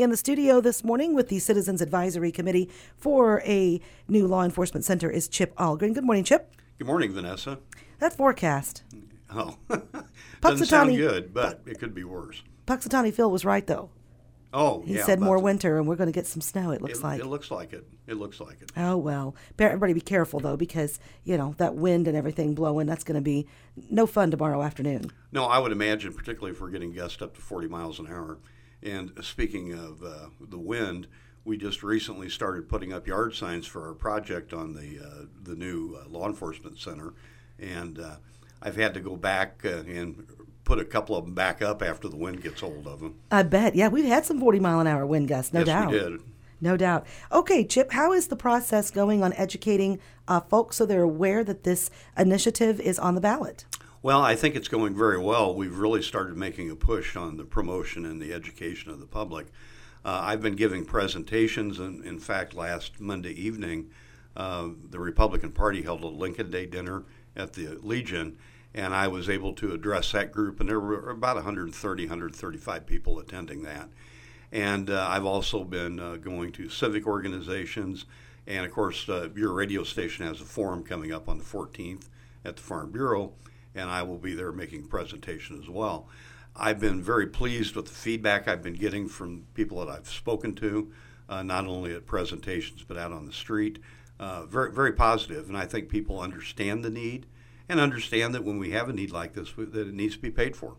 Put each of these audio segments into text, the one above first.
In the studio this morning with the Citizens Advisory Committee for a new law enforcement center is Chip Algren. Good morning, Chip. Good morning, Vanessa. That forecast. Oh, doesn't sound good, but it could be worse. Punxsutawney Phil was right, though. Oh, He yeah, said more winter, and we're going to get some snow. It looks It, like. it looks like it. It looks like it. Oh well, everybody be careful though, because you know that wind and everything blowing. That's going to be no fun tomorrow afternoon. No, I would imagine, particularly if we're getting gusts up to 40 miles an hour. And speaking of uh, the wind, we just recently started putting up yard signs for our project on the uh, the new uh, law enforcement center, and uh, I've had to go back uh, and put a couple of them back up after the wind gets hold of them. I bet. Yeah, we've had some forty mile an hour wind gusts, no yes, doubt. we did. No doubt. Okay, Chip, how is the process going on educating uh, folks so they're aware that this initiative is on the ballot? Well, I think it's going very well. We've really started making a push on the promotion and the education of the public. Uh, I've been giving presentations, and in fact, last Monday evening, uh, the Republican Party held a Lincoln Day dinner at the Legion, and I was able to address that group, and there were about 130, 135 people attending that. And uh, I've also been uh, going to civic organizations, and of course, uh, your radio station has a forum coming up on the 14th at the Farm Bureau, and I will be there making a presentation as well. I've been very pleased with the feedback I've been getting from people that I've spoken to, uh, not only at presentations but out on the street. Uh, very, very positive, and I think people understand the need and understand that when we have a need like this, that it needs to be paid for.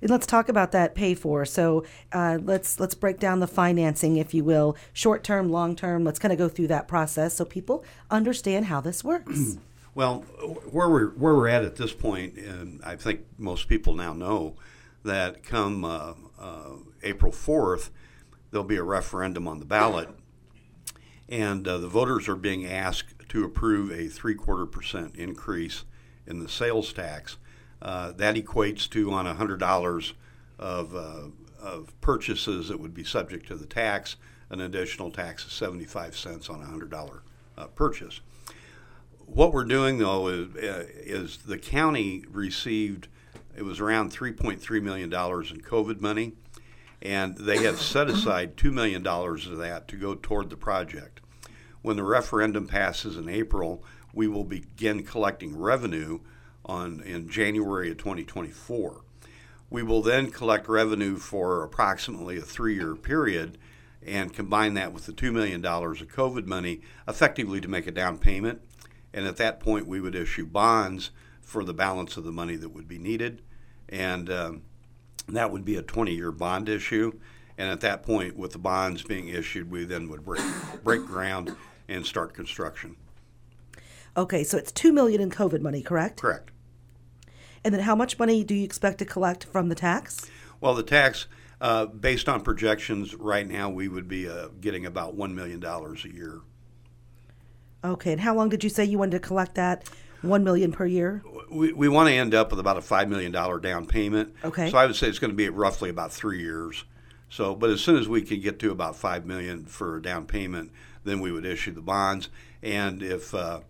And let's talk about that pay for. So uh, let's let's break down the financing, if you will, short term, long term. Let's kind of go through that process so people understand how this works. Well, where we're where we're at at this point, and I think most people now know that come uh, uh, April fourth, there'll be a referendum on the ballot, and uh, the voters are being asked to approve a three quarter percent increase in the sales tax. Uh, that equates to on hundred dollars of uh, of purchases that would be subject to the tax, an additional tax of seventy five cents on a hundred dollar uh, purchase. What we're doing though is, uh, is the county received it was around 3.3 million dollars in COVID money, and they have set aside two million dollars of that to go toward the project. When the referendum passes in April, we will begin collecting revenue on in January of 2024. We will then collect revenue for approximately a three-year period and combine that with the $2 million of COVID money effectively to make a down payment. And at that point, we would issue bonds for the balance of the money that would be needed. And um, that would be a 20 year bond issue. And at that point, with the bonds being issued, we then would break, break ground and start construction. Okay, so it's two million in COVID money, correct? Correct. And then how much money do you expect to collect from the tax? Well, the tax, uh, based on projections, right now we would be uh, getting about $1 million a year. Okay, and how long did you say you wanted to collect that? One million per year. We, we want to end up with about a $5 million down payment. Okay. So I would say it's going to be roughly about three years. So, but as soon as we can get to about 5 million for a down payment, then we would issue the bonds. And if, uh,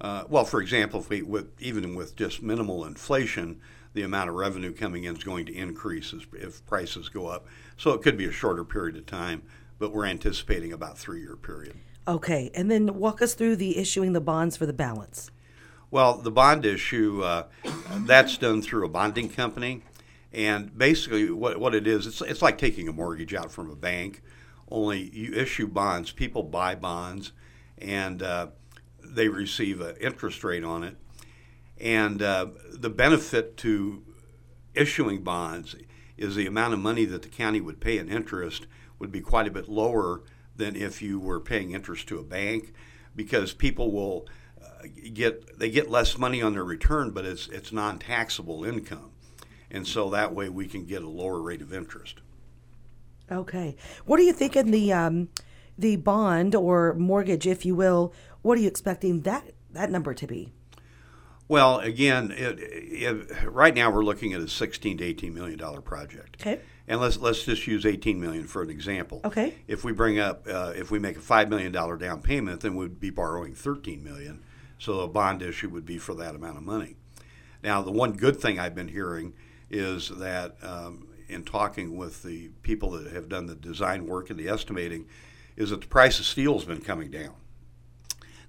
uh, well, for example, if we, with, even with just minimal inflation, the amount of revenue coming in is going to increase as, if prices go up. So it could be a shorter period of time, but we're anticipating about three year period. Okay, and then walk us through the issuing the bonds for the balance. Well, the bond issue, uh, that's done through a bonding company. And basically, what, what it is, it's, it's like taking a mortgage out from a bank, only you issue bonds. People buy bonds, and uh, they receive an interest rate on it. And uh, the benefit to issuing bonds is the amount of money that the county would pay in interest would be quite a bit lower than if you were paying interest to a bank because people will uh, get they get less money on their return but it's it's non-taxable income and so that way we can get a lower rate of interest Okay, what do you thinking the um, the bond or mortgage, if you will? What are you expecting that that number to be? well again it, it, right now we're looking at a 16 to 18 million dollar project Okay. And let's let's just use 18 million for an example Okay. if we bring up uh, if we make a five million dollar down payment then we'd be borrowing 13 million so a bond issue would be for that amount of money now the one good thing i've been hearing is that um, in talking with the people that have done the design work and the estimating is that the price of steel has been coming down.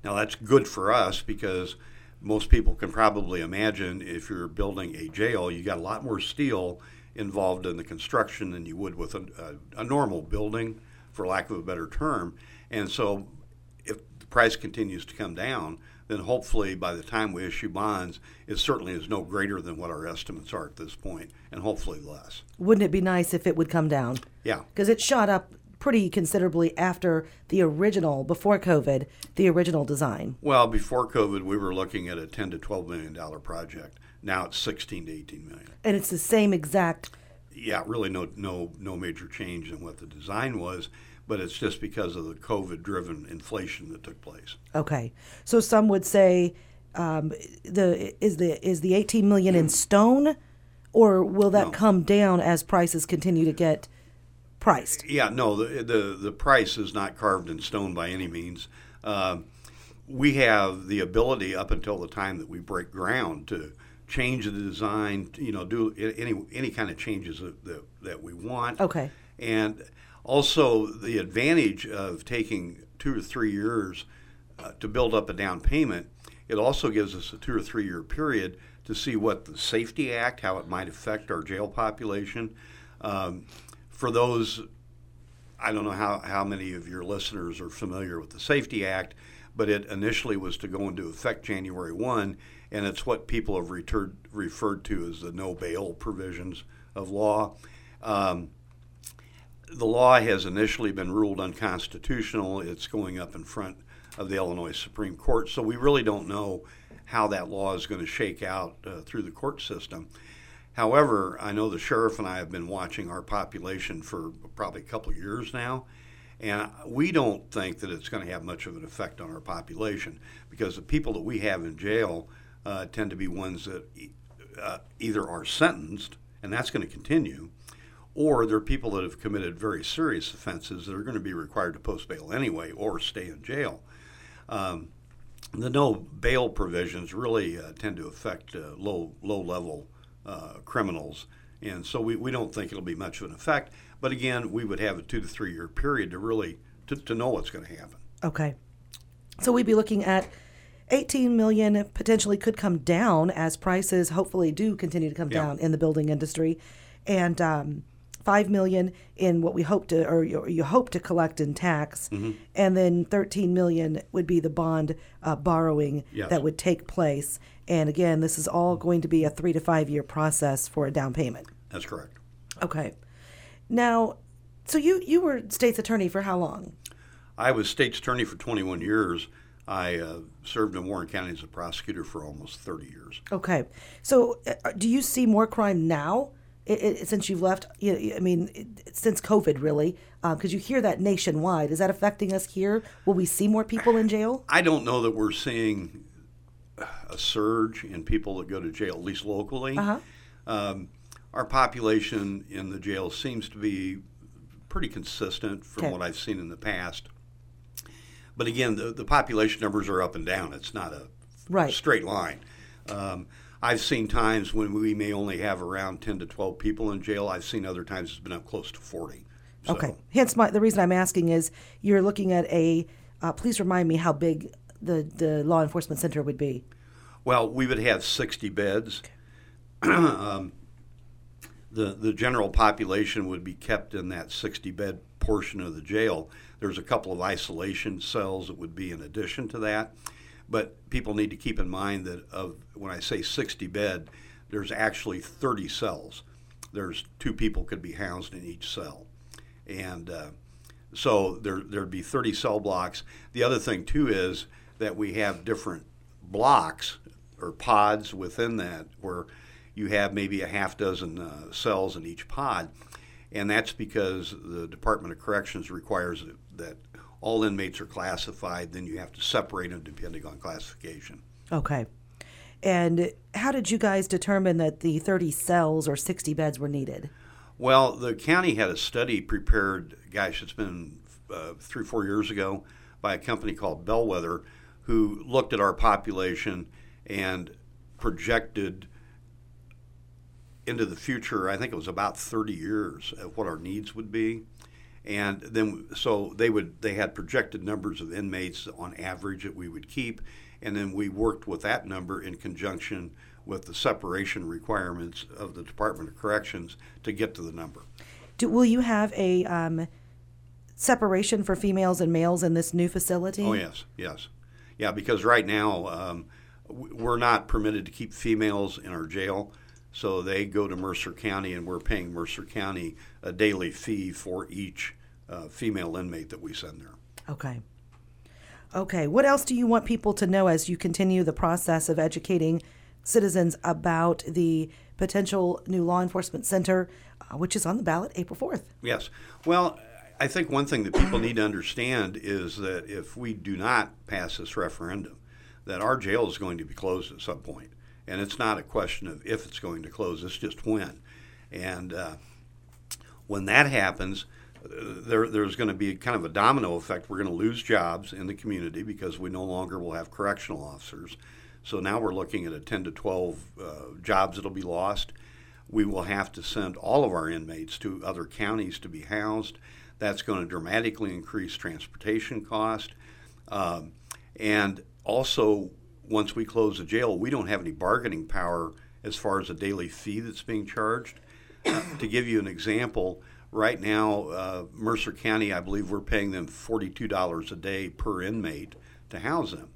Now that's good for us because most people can probably imagine if you're building a jail, you got a lot more steel involved in the construction than you would with a, a, a normal building, for lack of a better term. And so, if the price continues to come down, then hopefully by the time we issue bonds, it certainly is no greater than what our estimates are at this point, and hopefully less. Wouldn't it be nice if it would come down? Yeah. Because it shot up pretty considerably after the original, before COVID, the original design. Well, before COVID, we were looking at a 10 to 12 million dollar project. Now it's 16 to 18 million. And it's the same exact. Yeah, really no no no major change in what the design was, but it's just because of the COVID-driven inflation that took place. Okay, so some would say um, the is the is the 18 million in stone, or will that No. come down as prices continue to get priced? Yeah, no, the the the price is not carved in stone by any means. Um, we have the ability up until the time that we break ground to change the design, you know, do any any kind of changes that that, that we want. Okay. And also the advantage of taking two or three years uh, to build up a down payment, it also gives us a two or three year period to see what the Safety Act, how it might affect our jail population. Um, for those, I don't know how, how many of your listeners are familiar with the Safety Act, but it initially was to go into effect January 1, and it's what people have referred, referred to as the no bail provisions of law. Um, the law has initially been ruled unconstitutional. It's going up in front of the Illinois Supreme Court. So we really don't know how that law is going to shake out uh, through the court system. However, I know the sheriff and I have been watching our population for probably a couple of years now, and we don't think that it's going to have much of an effect on our population because the people that we have in jail uh, tend to be ones that uh, either are sentenced, and that's going to continue, or they're people that have committed very serious offenses that are going to be required to post bail anyway or stay in jail. Um, the no bail provisions really uh, tend to affect uh, low low level uh, criminals, and so we, we don't think it'll be much of an effect. But again, we would have a two to three year period to really to, to know what's going to happen. Okay. So we'd be looking at 18 million potentially could come down as prices hopefully do continue to come Yeah. down in the building industry, and um, 5 million in what we hope to or you, hope to collect in tax, Mm-hmm. and then 13 million would be the bond uh, borrowing Yes. that would take place. And again, this is all going to be a three to five year process for a down payment. That's correct. Okay. Now, so you you were state's attorney for how long? I was state's attorney for 21 years. I uh, served in Warren County as a prosecutor for almost 30 years. Okay. So, uh, do you see more crime now i i since you've left? You I mean, it- since COVID, really? Because you hear that nationwide. Is that affecting us here? Will we see more people in jail? I don't know that we're seeing a surge in people that go to jail, at least locally. Uh-huh. Um, our population in the jail seems to be pretty consistent from Okay. what I've seen in the past. But again, the, the population numbers are up and down. It's not a Right. straight line. Um, I've seen times when we may only have around 10 to 12 people in jail. I've seen other times it's been up close to 40. So, Okay. Hence, my the reason I'm asking is you're looking at a. Uh, please remind me how big the the law enforcement center would be. Well, we would have 60 beds. um, the, the general population would be kept in that 60 bed portion of the jail. There's a couple of isolation cells that would be in addition to that. But people need to keep in mind that of when I say 60 bed, there's actually 30 cells. There's two people could be housed in each cell. And uh, so there, there'd be 30 cell blocks. The other thing, too, is that we have different blocks or pods within that where you have maybe a half dozen uh, cells in each pod. And that's because the Department of Corrections requires that, all inmates are classified, then you have to separate them depending on classification. Okay. And how did you guys determine that the 30 cells or 60 beds were needed? Well, the county had a study prepared, gosh, it's been uh, three, four years ago, by a company called Bellwether, who looked at our population and projected into the future. I think it was about 30 years of what our needs would be, and then so they would they had projected numbers of inmates on average that we would keep, and then we worked with that number in conjunction with the separation requirements of the Department of Corrections to get to the number. Do, will you have a um, separation for females and males in this new facility? Oh yes, yes, yeah. Because right now um, we're not permitted to keep females in our jail, so they go to Mercer County, and we're paying Mercer County a daily fee for each uh, female inmate that we send there. Okay. Okay. What else do you want people to know as you continue the process of educating citizens about the potential new law enforcement center, uh, which is on the ballot April 4th? Yes. Well, I think one thing that people need to understand is that if we do not pass this referendum, that our jail is going to be closed at some point. And it's not a question of if it's going to close, it's just when. And uh, when that happens, there, there's going to be kind of a domino effect. We're going to lose jobs in the community because we no longer will have correctional officers. So now we're looking at a 10 to 12 uh, jobs that'll be lost. We will have to send all of our inmates to other counties to be housed. That's going to dramatically increase transportation cost. Um, and also, once we close the jail, we don't have any bargaining power as far as the daily fee that's being charged. Uh, to give you an example, right now, uh, Mercer County, I believe we're paying them $42 a day per inmate to house them.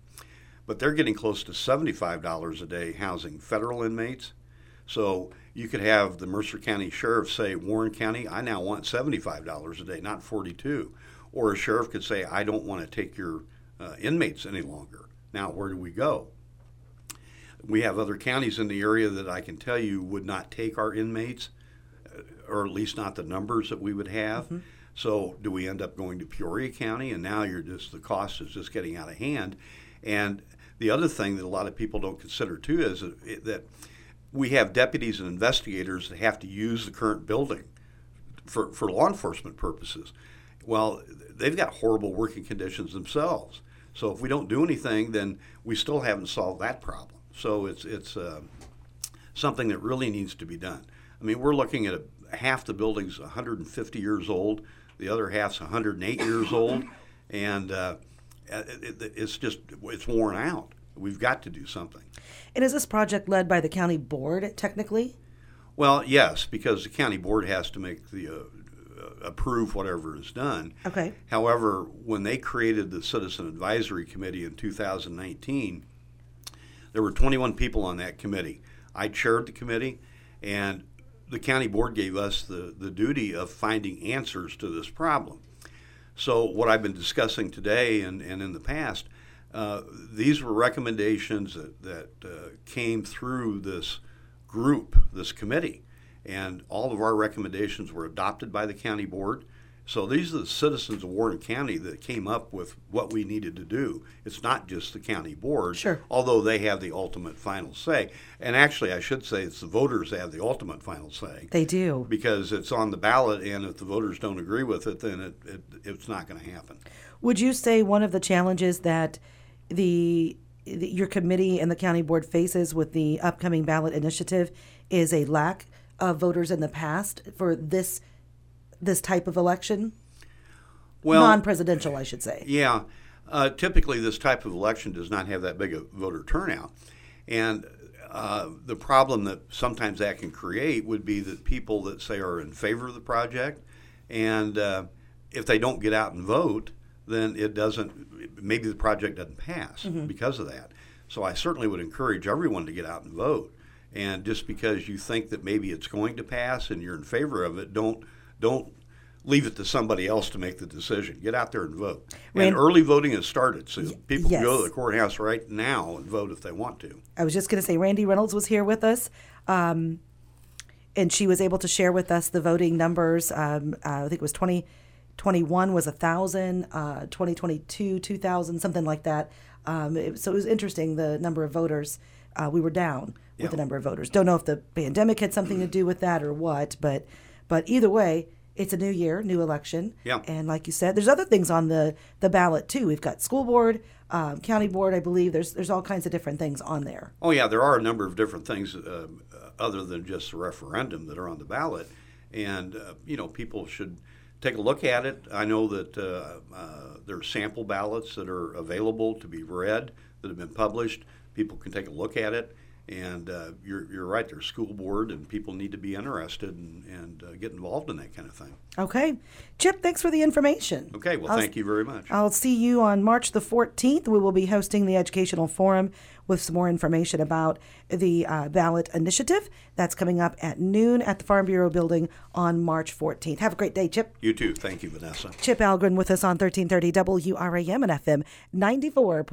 But they're getting close to $75 a day housing federal inmates. So you could have the Mercer County Sheriff say, Warren County, I now want $75 a day, not 42 Or a sheriff could say, I don't want to take your uh, inmates any longer. Now, where do we go? We have other counties in the area that I can tell you would not take our inmates, uh, or at least not the numbers that we would have. Mm-hmm. So, do we end up going to Peoria County? And now you're just the cost is just getting out of hand. And the other thing that a lot of people don't consider too is that we have deputies and investigators that have to use the current building for, for law enforcement purposes. Well, they've got horrible working conditions themselves. So if we don't do anything, then we still haven't solved that problem. So it's it's uh, something that really needs to be done. I mean, we're looking at a, half the building's 150 years old, the other half's 108 years old, and uh, it, it, it's just it's worn out. We've got to do something. And is this project led by the county board technically? Well, yes, because the county board has to make the uh, approve whatever is done. Okay. However, when they created the Citizen Advisory Committee in 2019, there were 21 people on that committee. I chaired the committee, and the county board gave us the, the duty of finding answers to this problem. So, what I've been discussing today and, and in the past, uh, these were recommendations that, that uh, came through this group, this committee and all of our recommendations were adopted by the county board. So these are the citizens of Warren County that came up with what we needed to do. It's not just the county board, sure. although they have the ultimate final say. And actually, I should say it's the voters that have the ultimate final say. They do. Because it's on the ballot, and if the voters don't agree with it, then it, it it's not going to happen. Would you say one of the challenges that the, the your committee and the county board faces with the upcoming ballot initiative is a lack of voters in the past for this this type of election? Well, non-presidential, I should say. Yeah, uh, typically this type of election does not have that big a voter turnout, and uh, the problem that sometimes that can create would be that people that say are in favor of the project, and uh, if they don't get out and vote, then it doesn't. Maybe the project doesn't pass mm-hmm. because of that. So I certainly would encourage everyone to get out and vote. And just because you think that maybe it's going to pass and you're in favor of it, don't don't leave it to somebody else to make the decision. Get out there and vote. Rand- and early voting has started, so people yes. can go to the courthouse right now and vote if they want to. I was just going to say, Randy Reynolds was here with us. Um, and she was able to share with us the voting numbers. Um, uh, I think it was 2021 was a thousand, uh, 2022 2,000, something like that. Um, it, so it was interesting the number of voters. Uh, we were down with yeah. the number of voters. Don't know if the pandemic had something to do with that or what, but but either way, It's a new year, new election. Yeah. And like you said, there's other things on the, the ballot too. We've got school board, um, county board, I believe. There's there's all kinds of different things on there. Oh yeah, there are a number of different things uh, other than just the referendum that are on the ballot, and uh, you know people should take a look at it. I know that uh, uh, there are sample ballots that are available to be read that have been published. People can take a look at it, and uh, you're, you're right. There's school board, and people need to be interested and, and uh, get involved in that kind of thing. Okay. Chip, thanks for the information. Okay, well, I'll- thank you very much. I'll see you on March the 14th. We will be hosting the Educational Forum with some more information about the uh, ballot initiative. That's coming up at noon at the Farm Bureau building on March 14th. Have a great day, Chip. You too. Thank you, Vanessa. Chip Algren with us on 1330 WRAM and FM 94.